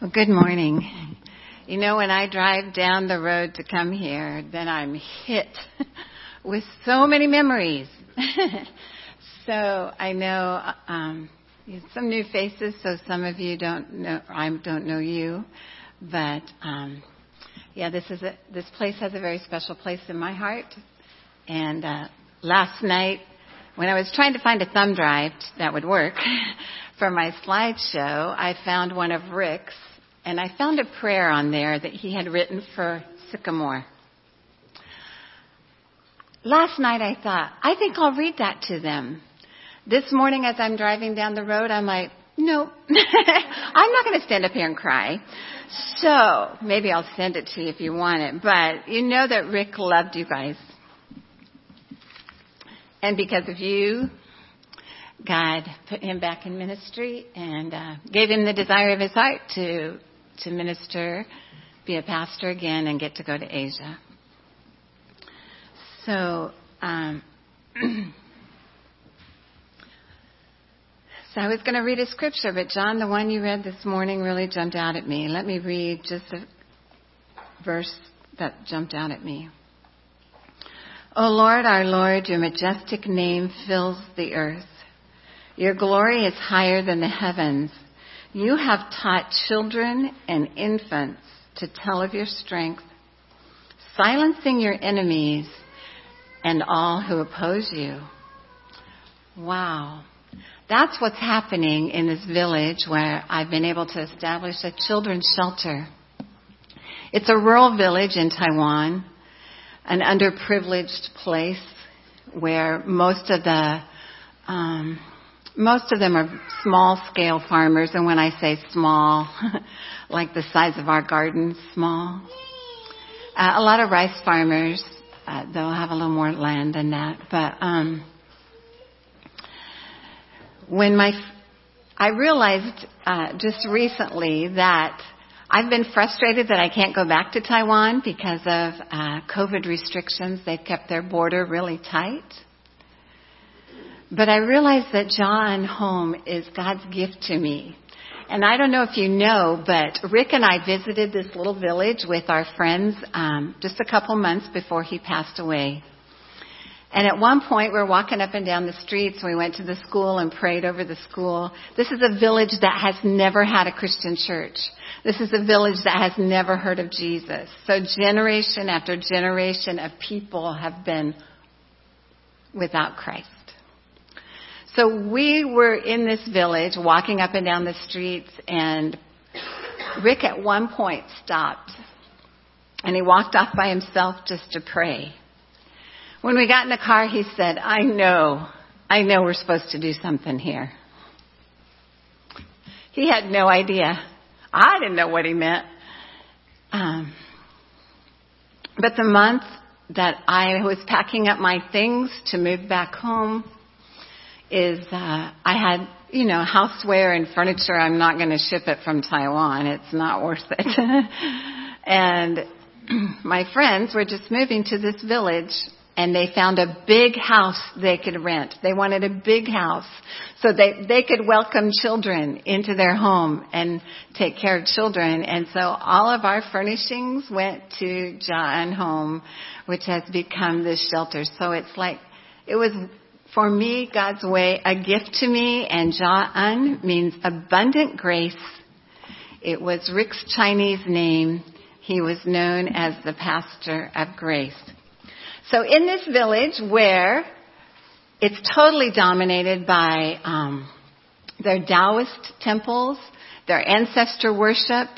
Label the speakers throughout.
Speaker 1: Well, good morning. You know, when I drive down the road to come here, then I'm hit with so many memories. so I know um, some new faces, so some of you don't know, I don't know you, but um, yeah, this is a, this place has a very special place in my heart. And uh, last night, when I was trying to find a thumb drive that would work for my slideshow, I found one of Rick's and I found a prayer on there that he had written for Sycamore. Last night I thought, I think I'll read that to them. This morning as I'm driving down the road, I'm like, nope, I'm not going to stand up here and cry. So maybe I'll send it to you if you want it. But you know that Rick loved you guys. And because of you, God put him back in ministry and uh, gave him the desire of his heart to to minister, be a pastor again, and get to go to Asia. So, um, so I was going to read a scripture, but John, the one you read this morning, really jumped out at me. Let me read just a verse that jumped out at me. O Lord, our Lord, your majestic name fills the earth. Your glory is higher than the heavens. You have taught children and infants to tell of your strength, silencing your enemies and all who oppose you. Wow. That's what's happening in this village where I've been able to establish a children's shelter. It's a rural village in Taiwan, an underprivileged place where most of the um, most of them are small scale farmers, and when I say small, like the size of our garden, small. Uh, a lot of rice farmers, uh, they'll have a little more land than that, but um, when my, I realized uh, just recently that I've been frustrated that I can't go back to Taiwan because of uh, COVID restrictions. They've kept their border really tight. But I realize that Jia En Home is God's gift to me. And I don't know if you know, but Rick and I visited this little village with our friends um, just a couple months before he passed away. And at one point, we were walking up and down the streets. We went to the school and prayed over the school. This is a village that has never had a Christian church. This is a village that has never heard of Jesus. So generation after generation of people have been without Christ. So we were in this village walking up and down the streets and Rick at one point stopped and he walked off by himself just to pray. When we got in the car, he said, I know, I know we're supposed to do something here. He had no idea. I didn't know what he meant. Um, but the month that I was packing up my things to move back home, is uh, I had you know houseware and furniture. I'm not going to ship it from Taiwan. It's not worth it. and my friends were just moving to this village and they found a big house they could rent. They wanted a big house so they they could welcome children into their home and take care of children. And so all of our furnishings went to Jia En Home, which has become this shelter. So it's like it was for me, God's way, a gift to me, and Jia En means abundant grace. It was Rick's Chinese name. He was known as the pastor of grace. So in this village where it's totally dominated by um, their Taoist temples, their ancestor worship,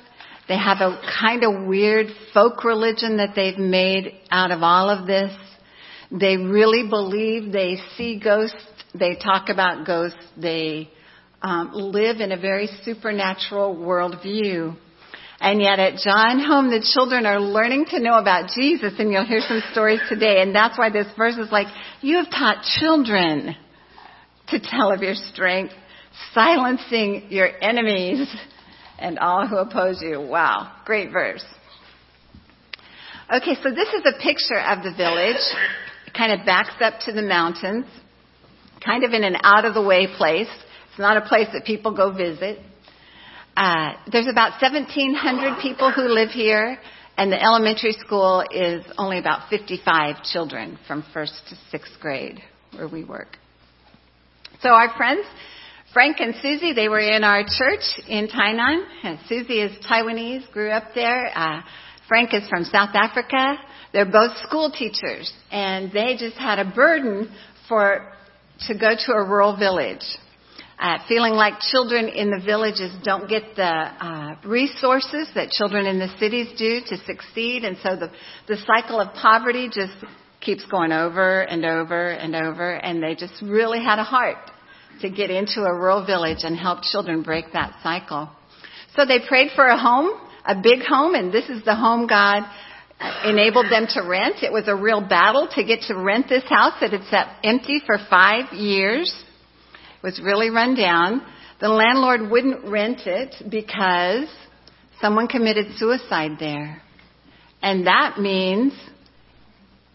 Speaker 1: they have a kind of weird folk religion that they've made out of all of this. They really believe they see ghosts. They talk about ghosts. They um, live in a very supernatural worldview. And yet at Jia En Home, the children are learning to know about Jesus, and you'll hear some stories today. And that's why this verse is like, you have taught children to tell of your strength, silencing your enemies and all who oppose you. Wow, great verse. Okay, so this is a picture of the village kind of backs up to the mountains, kind of in an out of the way place. It's not a place that people go visit. Uh, there's about 1,700 people who live here, and the elementary school is only about 55 children from first to sixth grade where we work. So our friends, Frank and Susie, they were in our church in Tainan. And Susie is Taiwanese, grew up there. Uh, Frank is from South Africa. They're both school teachers, and they just had a burden for to go to a rural village uh, feeling like children in the villages don't get the uh, resources that children in the cities do to succeed, and so the the cycle of poverty just keeps going over and over and over, and they just really had a heart to get into a rural village and help children break that cycle. So they prayed for a home, a big home, and this is the home God enabled them to rent. It was a real battle to get to rent this house that had sat empty for five years It was really run down. The landlord wouldn't rent it because someone committed suicide there. And that means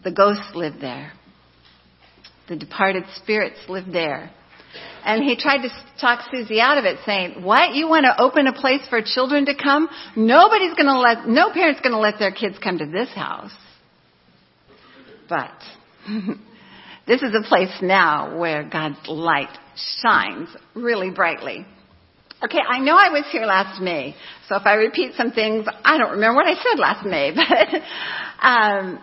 Speaker 1: the ghosts live there. The departed spirits live there. And he tried to talk Susie out of it saying, what? You want to open a place for children to come? Nobody's going to let, no parent's going to let their kids come to this house. But This is a place now where God's light shines really brightly. Okay, I know I was here last May, so if I repeat some things, I don't remember what I said last May, but um,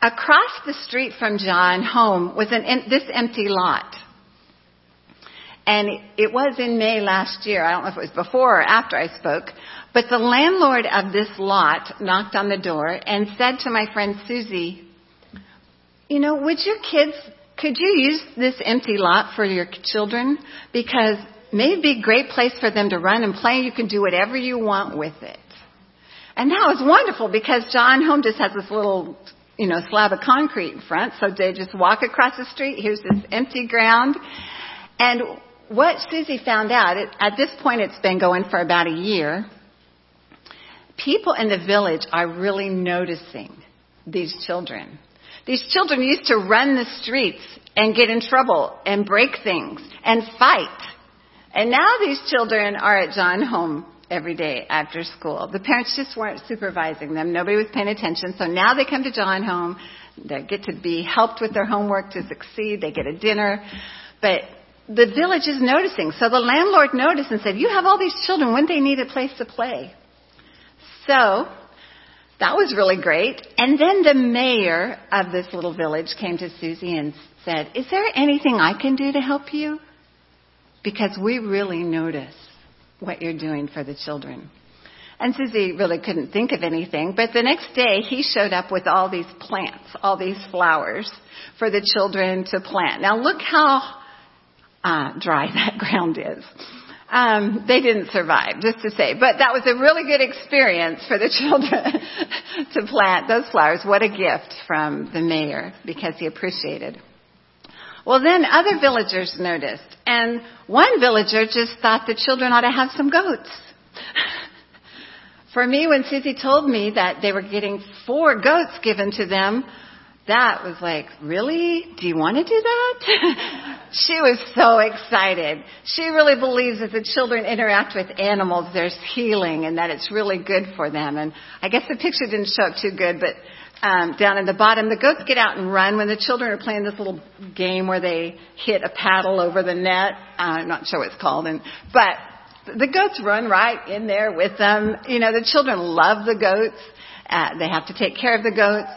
Speaker 1: across the street from Jia En home was an, this empty lot. And it was in May last year. I don't know if it was before or after I spoke. But the landlord of this lot knocked on the door and said to my friend Susie, you know, would your kids, could you use this empty lot for your children? Because maybe be a great place for them to run and play. You can do whatever you want with it. And that was wonderful because Jia En Home just has this little, you know, slab of concrete in front. So they just walk across the street. Here's this empty ground. And what Susie found out, it, at this point it's been going for about a year, people in the village are really noticing these children. These children used to run the streets and get in trouble and break things and fight. And now these children are at Jia En home every day after school. The parents just weren't supervising them. Nobody was paying attention. So now they come to Jia En home. They get to be helped with their homework to succeed. They get a dinner. But the village is noticing. So the landlord noticed and said, you have all these children. Wouldn't they need a place to play? So that was really great. And then the mayor of this little village came to Susie and said, Is there anything I can do to help you? Because we really notice what you're doing for the children. And Susie really couldn't think of anything, but the next day he showed up with all these plants, all these flowers for the children to plant. Now look how uh, dry that ground is. Um, they didn't survive, just to say. But that was a really good experience for the children to plant those flowers. What a gift from the mayor because he appreciated. Well, then other villagers noticed, and one villager just thought the children ought to have some goats. For me, when Susie told me that they were getting four goats given to them, that was like, really? Do you want to do that? she was so excited. She really believes that the children interact with animals, there's healing and that it's really good for them. And I guess the picture didn't show up too good, but um, down in the bottom, the goats get out and run when the children are playing this little game where they hit a paddle over the net. I'm not sure what it's called, and but the goats run right in there with them. You know, the children love the goats. Uh, they have to take care of the goats.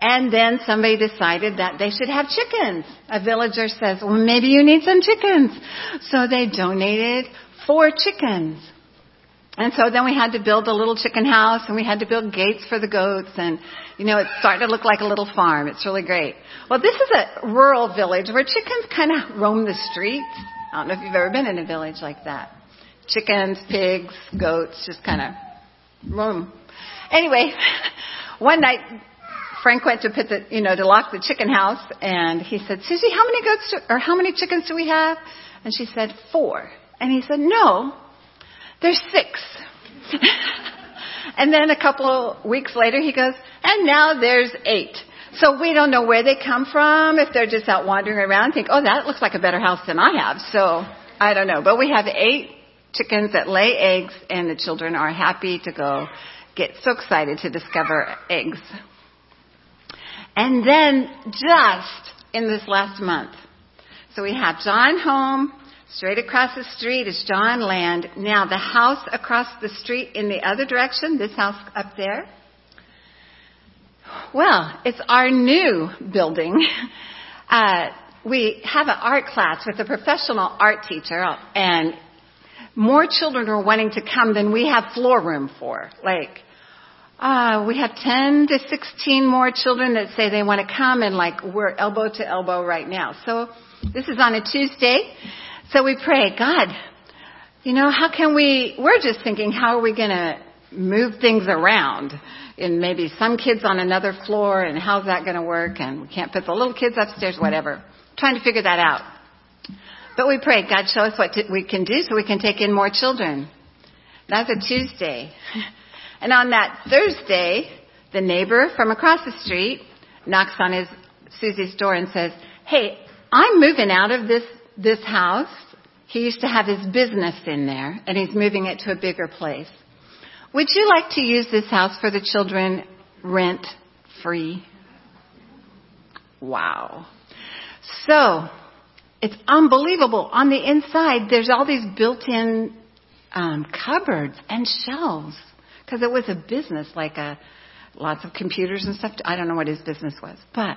Speaker 1: And then somebody decided that they should have chickens. A villager says, well, maybe you need some chickens. So they donated four chickens. And so then we had to build a little chicken house and we had to build gates for the goats and, you know, it started to look like a little farm. It's really great. Well, this is a rural village where chickens kind of roam the streets. I don't know if you've ever been in a village like that. Chickens, pigs, goats, just kind of roam. Anyway, one night Frank went to put the, you know, to lock the chicken house, and he said, Susie, how many goats do, or how many chickens do we have? And she said, four. And he said, no, there's six. and then a couple of weeks later, he goes, and now there's eight. So we don't know where they come from, if they're just out wandering around, think, oh, that looks like a better house than I have. So I don't know. But we have eight chickens that lay eggs, and the children are happy to go get so excited to discover eggs. And then just in this last month, so we have Jia En home, straight across the street is Jia En Land. Now the house across the street in the other direction, this house up there, well, it's our new building. Uh, we have an art class with a professional art teacher, and more children are wanting to come than we have floor room for. Like, uh, we have 10 to 16 more children that say they want to come, and like we're elbow to elbow right now. So this is on a Tuesday. So we pray, God, you know, how can we, we're just thinking, how are we going to move things around? and maybe some kids on another floor and how's that going to work and we can't put the little kids upstairs, whatever. Trying to figure that out. But we pray, God, show us what to, we can do so we can take in more children. That's a Tuesday. And on that Thursday, the neighbor from across the street knocks on his Susie's door and says, "Hey, I'm moving out of this this house. He used to have his business in there, and he's moving it to a bigger place. Would you like to use this house for the children rent free? Wow. So, it's unbelievable. On the inside, there's all these built-in um, cupboards and shelves because it was a business, like a lots of computers and stuff. I don't know what his business was, but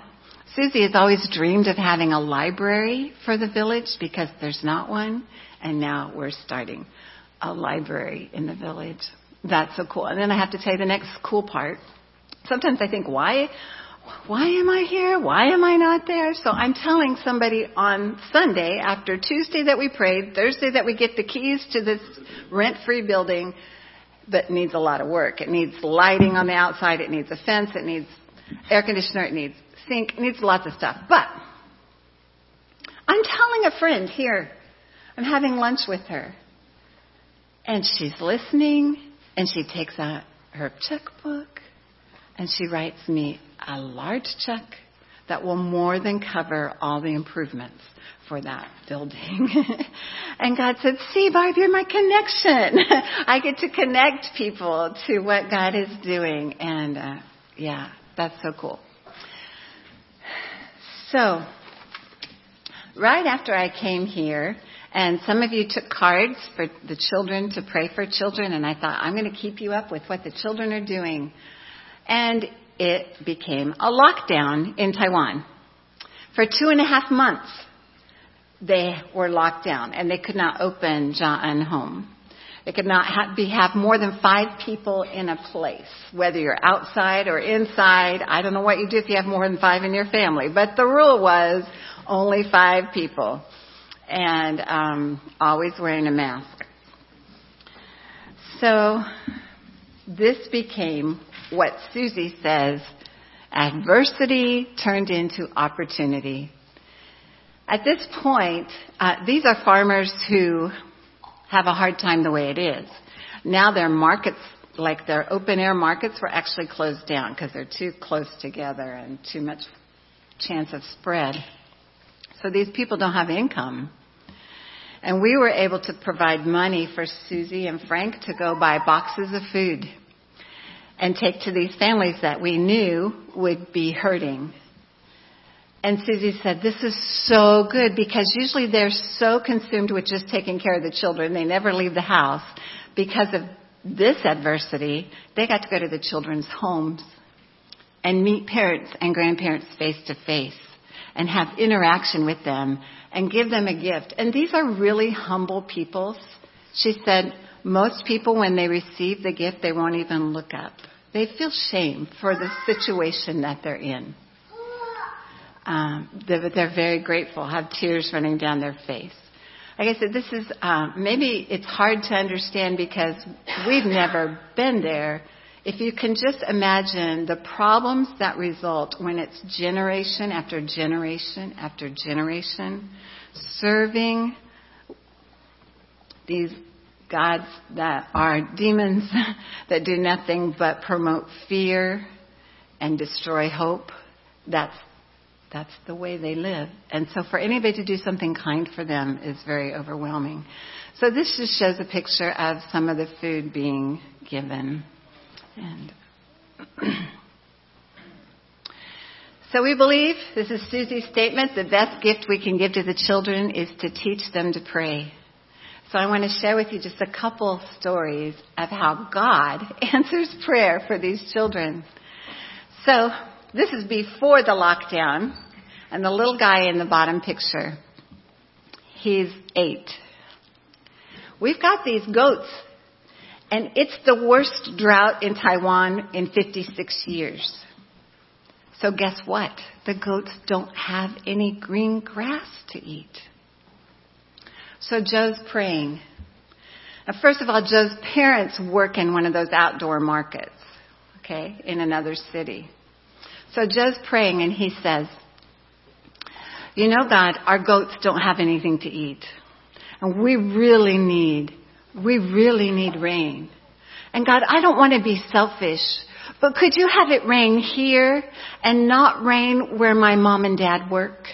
Speaker 1: Susie has always dreamed of having a library for the village because there's not one, and now we're starting a library in the village. That's so cool. And then I have to tell you the next cool part. Sometimes I think, why, why am I here? Why am I not there? So I'm telling somebody on Sunday after Tuesday that we prayed, Thursday that we get the keys to this rent-free building that needs a lot of work. It needs lighting on the outside. It needs a fence. It needs air conditioner. It needs sink. It needs lots of stuff. But I'm telling a friend here, I'm having lunch with her. And she's listening and she takes out her checkbook and she writes me a large check that will more than cover all the improvements for that building. and God said, see, Barb, you're my connection. I get to connect people to what God is doing. And uh, yeah, that's so cool. So, right after I came here, and some of you took cards for the children to pray for children, and I thought, I'm going to keep you up with what the children are doing. And it became a lockdown in Taiwan. For two and a half months, they were locked down, and they could not open Jia En home. They could not have, be, have more than five people in a place, whether you're outside or inside. I don't know what you do if you have more than five in your family, but the rule was only five people and um, always wearing a mask. So this became what Susie says adversity turned into opportunity. At this point, uh, these are farmers who have a hard time the way it is. Now their markets, like their open air markets, were actually closed down because they're too close together and too much chance of spread. So these people don't have income. And we were able to provide money for Susie and Frank to go buy boxes of food and take to these families that we knew would be hurting. And Susie said, this is so good because usually they're so consumed with just taking care of the children. They never leave the house. Because of this adversity, they got to go to the children's homes and meet parents and grandparents face to face and have interaction with them and give them a gift. And these are really humble people. She said, most people, when they receive the gift, they won't even look up. They feel shame for the situation that they're in. Um, they're, they're, very grateful, have tears running down their face. Like I said, this is um, maybe it's hard to understand because we've never been there, if you can just imagine the problems that result when it's generation after generation after generation serving these gods that are demons that do nothing but promote fear and destroy hope, that's that's the way they live. And so for anybody to do something kind for them is very overwhelming. So this just shows a picture of some of the food being given. And so we believe, this is Susie's statement, the best gift we can give to the children is to teach them to pray. So I want to share with you just a couple stories of how God answers prayer for these children. So this is before the lockdown, and the little guy in the bottom picture, he's eight. We've got these goats, and it's the worst drought in Taiwan in 56 years. So guess what? The goats don't have any green grass to eat. So Joe's praying. Now, first of all, Joe's parents work in one of those outdoor markets, okay, in another city. So Joe's praying and he says, You know, God, our goats don't have anything to eat. And we really need, we really need rain. And God, I don't want to be selfish, but could you have it rain here and not rain where my mom and dad work?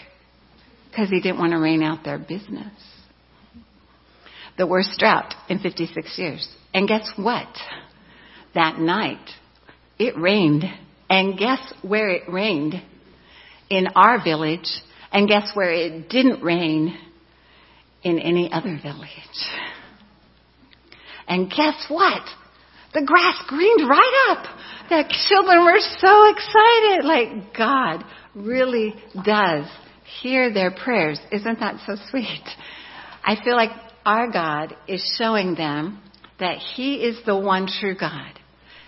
Speaker 1: Because he didn't want to rain out their business. The worst drought in 56 years. And guess what? That night, it rained and guess where it rained? In our village. And guess where it didn't rain? In any other village. And guess what? The grass greened right up. The children were so excited. Like God really does hear their prayers. Isn't that so sweet? I feel like our God is showing them that He is the one true God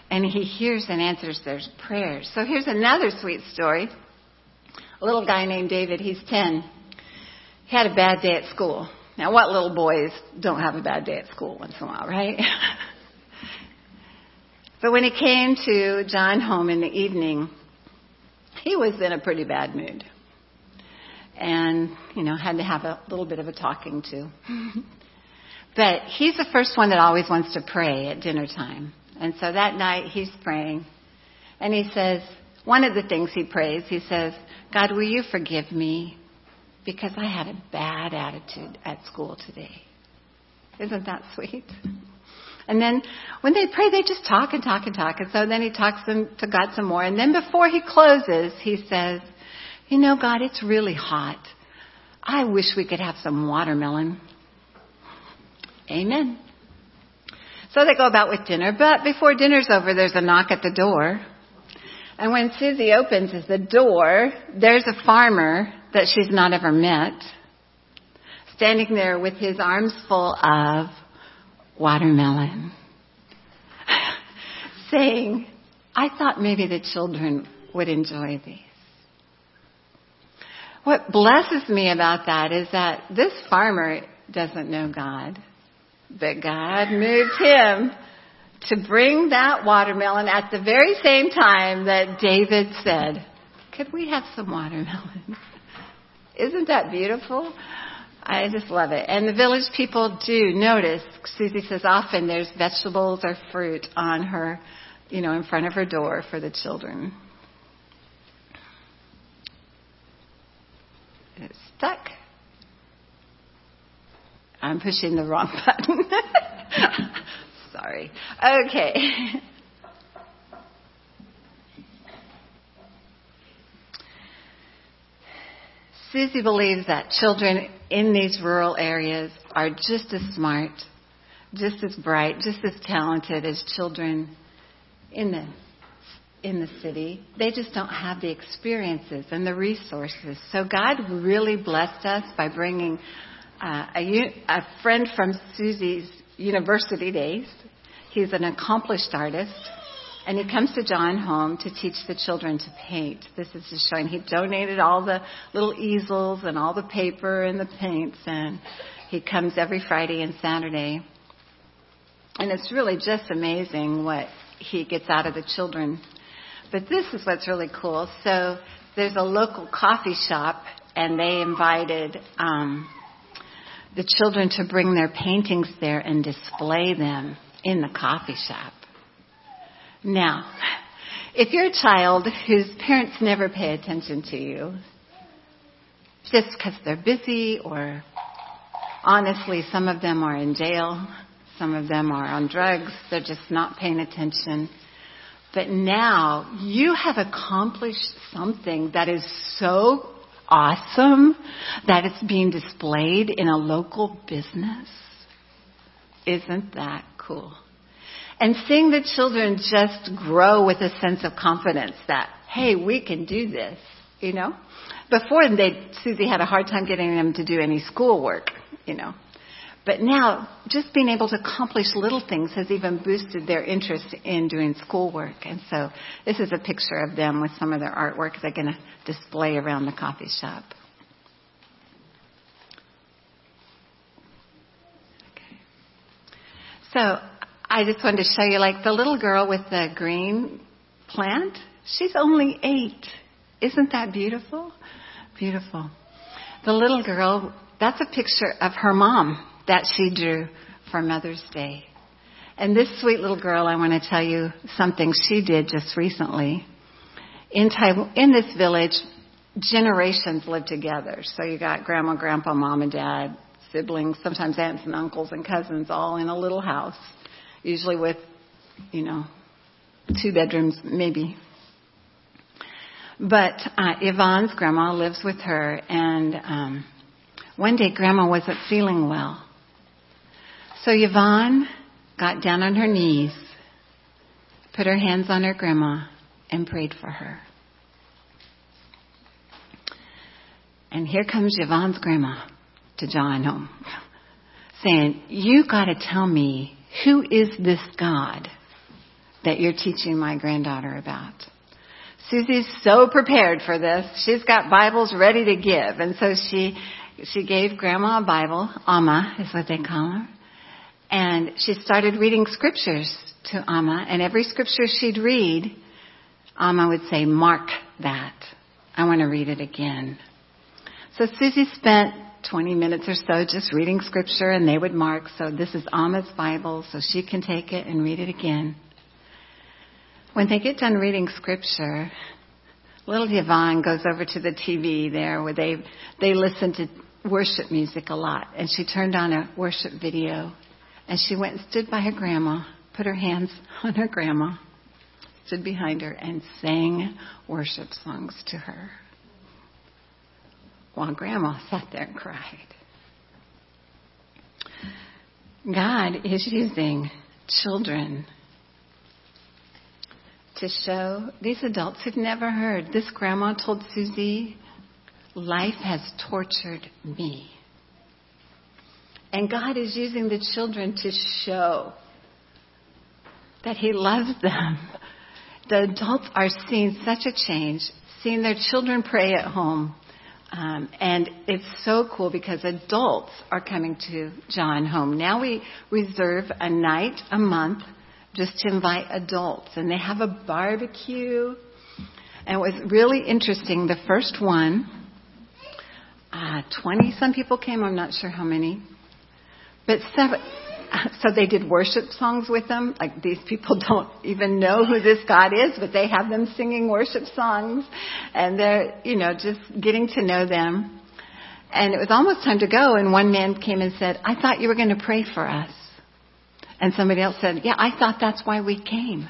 Speaker 1: and he hears and answers their prayers. So here's another sweet story. A little guy named David, he's 10. He had a bad day at school. Now, what little boys don't have a bad day at school once in a while, right? but when he came to Jia En home in the evening, he was in a pretty bad mood. And, you know, had to have a little bit of a talking to. but he's the first one that always wants to pray at dinner time. And so that night he's praying. And he says, one of the things he prays, he says, God, will you forgive me because I had a bad attitude at school today. Isn't that sweet? And then when they pray, they just talk and talk and talk. And so then he talks to God some more. And then before he closes, he says, You know, God, it's really hot. I wish we could have some watermelon. Amen. So they go about with dinner, but before dinner's over, there's a knock at the door. And when Susie opens the door, there's a farmer that she's not ever met, standing there with his arms full of watermelon, saying, I thought maybe the children would enjoy these. What blesses me about that is that this farmer doesn't know God. But God moved him to bring that watermelon at the very same time that David said, Could we have some watermelon? Isn't that beautiful? I just love it. And the village people do notice. Susie says often there's vegetables or fruit on her, you know, in front of her door for the children. It's stuck. I'm pushing the wrong button. Sorry. Okay. Susie believes that children in these rural areas are just as smart, just as bright, just as talented as children in the in the city. They just don't have the experiences and the resources. So God really blessed us by bringing uh, a, a friend from Susie's university days. He's an accomplished artist, and he comes to Jia En home to teach the children to paint. This is just showing he donated all the little easels and all the paper and the paints, and he comes every Friday and Saturday. And it's really just amazing what he gets out of the children. But this is what's really cool. So there's a local coffee shop, and they invited um, the children to bring their paintings there and display them in the coffee shop. Now, if you're a child whose parents never pay attention to you, just because they're busy or honestly, some of them are in jail. Some of them are on drugs. They're just not paying attention. But now you have accomplished something that is so awesome that it's being displayed in a local business. Isn't that cool? And seeing the children just grow with a sense of confidence that, hey, we can do this, you know? Before they, Susie had a hard time getting them to do any schoolwork, you know. But now, just being able to accomplish little things has even boosted their interest in doing schoolwork. And so, this is a picture of them with some of their artwork they're going to display around the coffee shop. Okay. So, I just wanted to show you, like the little girl with the green plant, she's only eight. Isn't that beautiful? Beautiful. The little girl, that's a picture of her mom that she drew for Mother's Day. And this sweet little girl, I want to tell you something she did just recently. In, Taiwan, in this village, generations live together. So you got grandma, grandpa, mom and dad, siblings, sometimes aunts and uncles and cousins all in a little house, usually with, you know, two bedrooms maybe. But uh, Yvonne's grandma lives with her, and um, one day grandma wasn't feeling well. So Yvonne got down on her knees, put her hands on her grandma, and prayed for her. And here comes Yvonne's grandma to Jia En home, saying, You got to tell me who is this God that you're teaching my granddaughter about? Susie's so prepared for this. She's got Bibles ready to give. And so she, she gave grandma a Bible. Amma is what they call her. And she started reading scriptures to Amma, and every scripture she'd read, Amma would say, Mark that. I want to read it again. So Susie spent 20 minutes or so just reading scripture, and they would mark, so this is Amma's Bible, so she can take it and read it again. When they get done reading scripture, little Yvonne goes over to the TV there where they, they listen to worship music a lot, and she turned on a worship video and she went and stood by her grandma, put her hands on her grandma, stood behind her, and sang worship songs to her. While grandma sat there and cried. God is using children to show these adults who've never heard. This grandma told Susie, Life has tortured me. And God is using the children to show that He loves them. The adults are seeing such a change, seeing their children pray at home. Um, and it's so cool because adults are coming to Jia En home. Now we reserve a night a month just to invite adults, and they have a barbecue. And it was really interesting. The first one, uh, 20 some people came, I'm not sure how many. But seven, so they did worship songs with them. Like these people don't even know who this God is, but they have them singing worship songs, and they're you know just getting to know them. And it was almost time to go, and one man came and said, "I thought you were going to pray for us." And somebody else said, "Yeah, I thought that's why we came."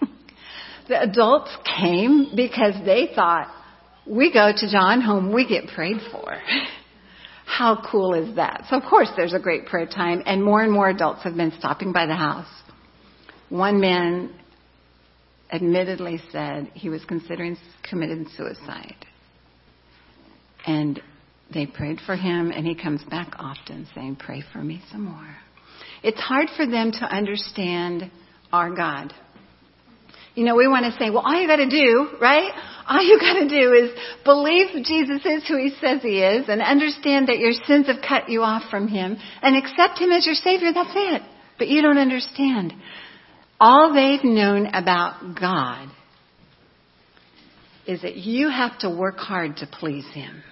Speaker 1: the adults came because they thought we go to Jia En home, we get prayed for. How cool is that? So, of course, there's a great prayer time, and more and more adults have been stopping by the house. One man admittedly said he was considering committing suicide. And they prayed for him, and he comes back often saying, Pray for me some more. It's hard for them to understand our God. You know, we want to say, well, all you got to do, right? All you got to do is believe Jesus is who he says he is and understand that your sins have cut you off from him and accept him as your savior. That's it. But you don't understand. All they've known about God is that you have to work hard to please him.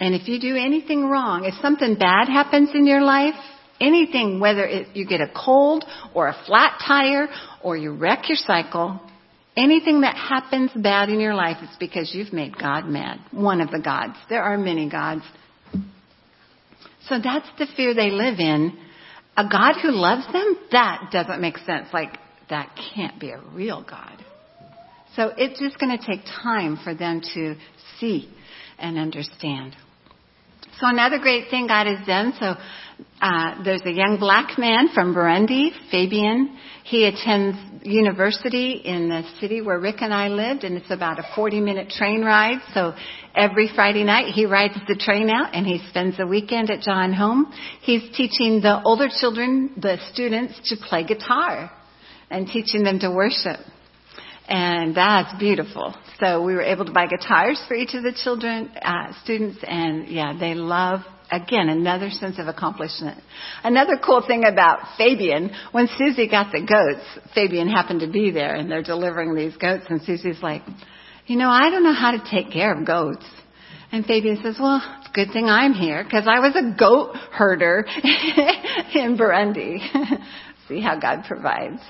Speaker 1: And if you do anything wrong, if something bad happens in your life, anything, whether it, you get a cold or a flat tire or you wreck your cycle, Anything that happens bad in your life is because you've made God mad. One of the gods. There are many gods. So that's the fear they live in. A God who loves them? That doesn't make sense. Like, that can't be a real God. So it's just going to take time for them to see and understand. So another great thing God has done, so uh, there's a young black man from Burundi, Fabian. He attends university in the city where Rick and I lived, and it's about a 40 minute train ride. So every Friday night he rides the train out and he spends the weekend at Jia En Home. He's teaching the older children, the students, to play guitar and teaching them to worship. And that's beautiful. So we were able to buy guitars for each of the children, uh, students, and yeah, they love again, another sense of accomplishment. Another cool thing about Fabian, when Susie got the goats, Fabian happened to be there and they're delivering these goats and Susie's like, you know, I don't know how to take care of goats. And Fabian says, well, it's a good thing I'm here because I was a goat herder in Burundi. See how God provides.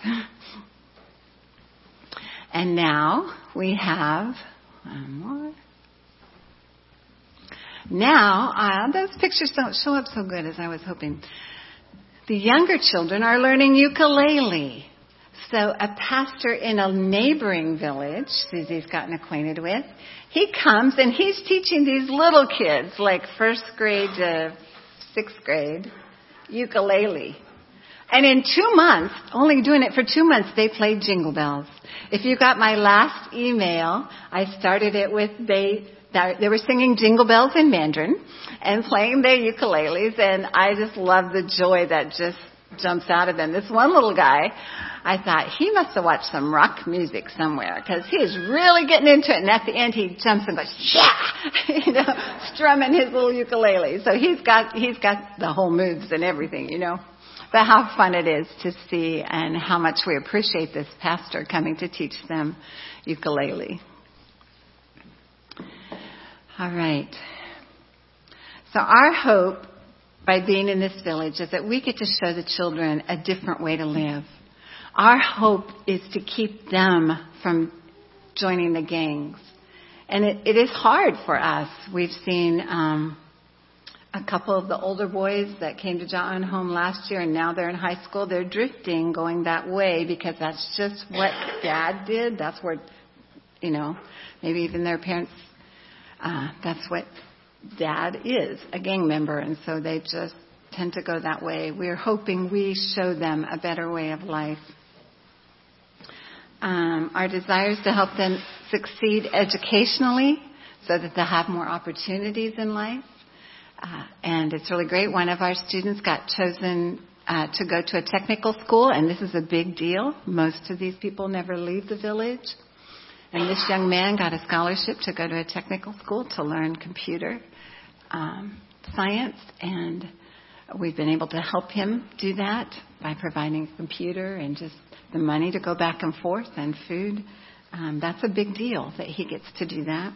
Speaker 1: And now we have one more. Now, uh, those pictures don't show up so good as I was hoping. The younger children are learning ukulele. So a pastor in a neighboring village, Susie's gotten acquainted with, he comes and he's teaching these little kids, like first grade to sixth grade, ukulele. And in two months, only doing it for two months, they played Jingle Bells. If you got my last email, I started it with they they were singing Jingle Bells in Mandarin and playing their ukuleles, and I just love the joy that just jumps out of them. This one little guy, I thought he must have watched some rock music somewhere because he is really getting into it. And at the end, he jumps and goes, yeah, you know, strumming his little ukulele. So he's got he's got the whole moves and everything, you know. But how fun it is to see and how much we appreciate this pastor coming to teach them ukulele. All right. So our hope by being in this village is that we get to show the children a different way to live. Our hope is to keep them from joining the gangs. And it, it is hard for us. We've seen um, a couple of the older boys that came to Jia En Home last year and now they're in high school. They're drifting, going that way because that's just what dad did. That's where, you know, maybe even their parents uh, that's what dad is, a gang member, and so they just tend to go that way. We're hoping we show them a better way of life. Um, our desire is to help them succeed educationally so that they'll have more opportunities in life. Uh, and it's really great. One of our students got chosen uh, to go to a technical school, and this is a big deal. Most of these people never leave the village. And this young man got a scholarship to go to a technical school to learn computer um, science, and we've been able to help him do that by providing a computer and just the money to go back and forth and food. Um, that's a big deal that he gets to do that.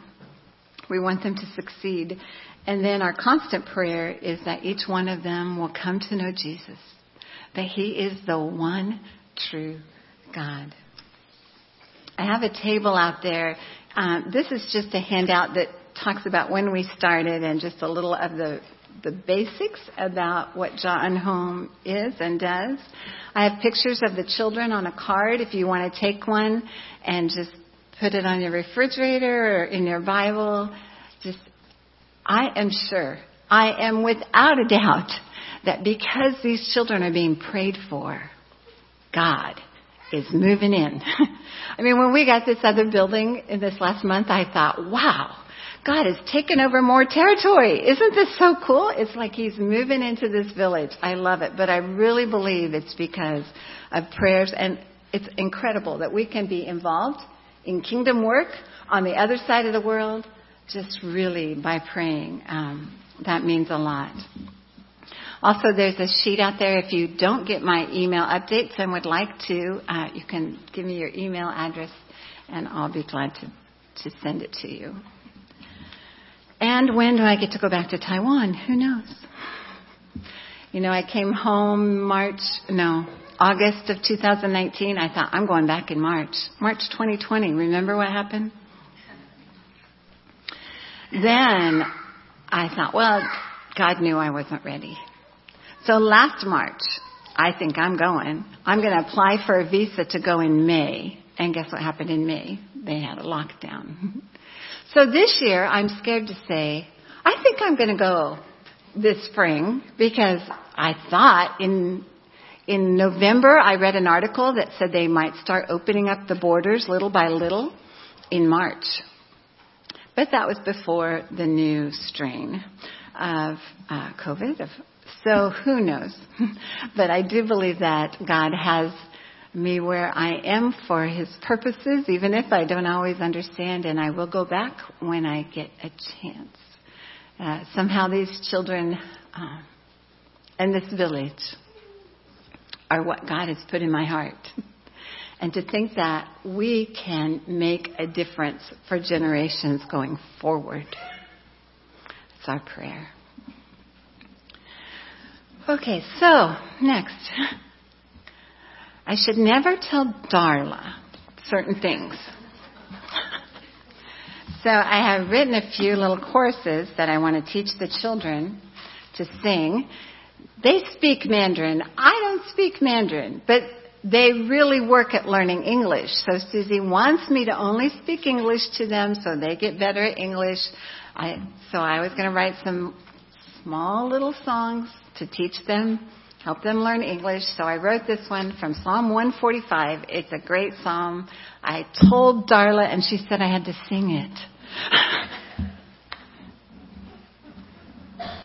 Speaker 1: We want them to succeed. And then our constant prayer is that each one of them will come to know Jesus, that he is the one true God. I have a table out there. Um, this is just a handout that talks about when we started and just a little of the the basics about what Jia En Home is and does. I have pictures of the children on a card if you want to take one and just put it on your refrigerator or in your Bible. Just, I am sure, I am without a doubt that because these children are being prayed for, God is moving in. I mean, when we got this other building in this last month, I thought, wow, God has taken over more territory. Isn't this so cool? It's like He's moving into this village. I love it. But I really believe it's because of prayers and it's incredible that we can be involved in kingdom work on the other side of the world just really by praying. Um, that means a lot. Also, there's a sheet out there. If you don't get my email updates and would like to, uh, you can give me your email address and I'll be glad to, to send it to you. And when do I get to go back to Taiwan? Who knows? You know, I came home March, no, August of 2019, I thought, I'm going back in March. March 2020. Remember what happened? Then I thought, well, God knew I wasn't ready. So last March, I think I'm going. I'm going to apply for a visa to go in May. And guess what happened in May? They had a lockdown. So this year, I'm scared to say, I think I'm going to go this spring because I thought in in November I read an article that said they might start opening up the borders little by little in March. But that was before the new strain of uh, COVID. So who knows? but I do believe that God has me where I am for His purposes, even if I don't always understand, and I will go back when I get a chance. Uh, somehow these children uh, and this village are what God has put in my heart. And to think that we can make a difference for generations going forward. It's our prayer. Okay, so next. I should never tell Darla certain things. So I have written a few little courses that I want to teach the children to sing. They speak Mandarin. I don't speak Mandarin, but they really work at learning English. So Susie wants me to only speak English to them so they get better at English. I, so I was going to write some small little songs to teach them, help them learn English. So I wrote this one from Psalm 145. It's a great psalm. I told Darla and she said I had to sing it.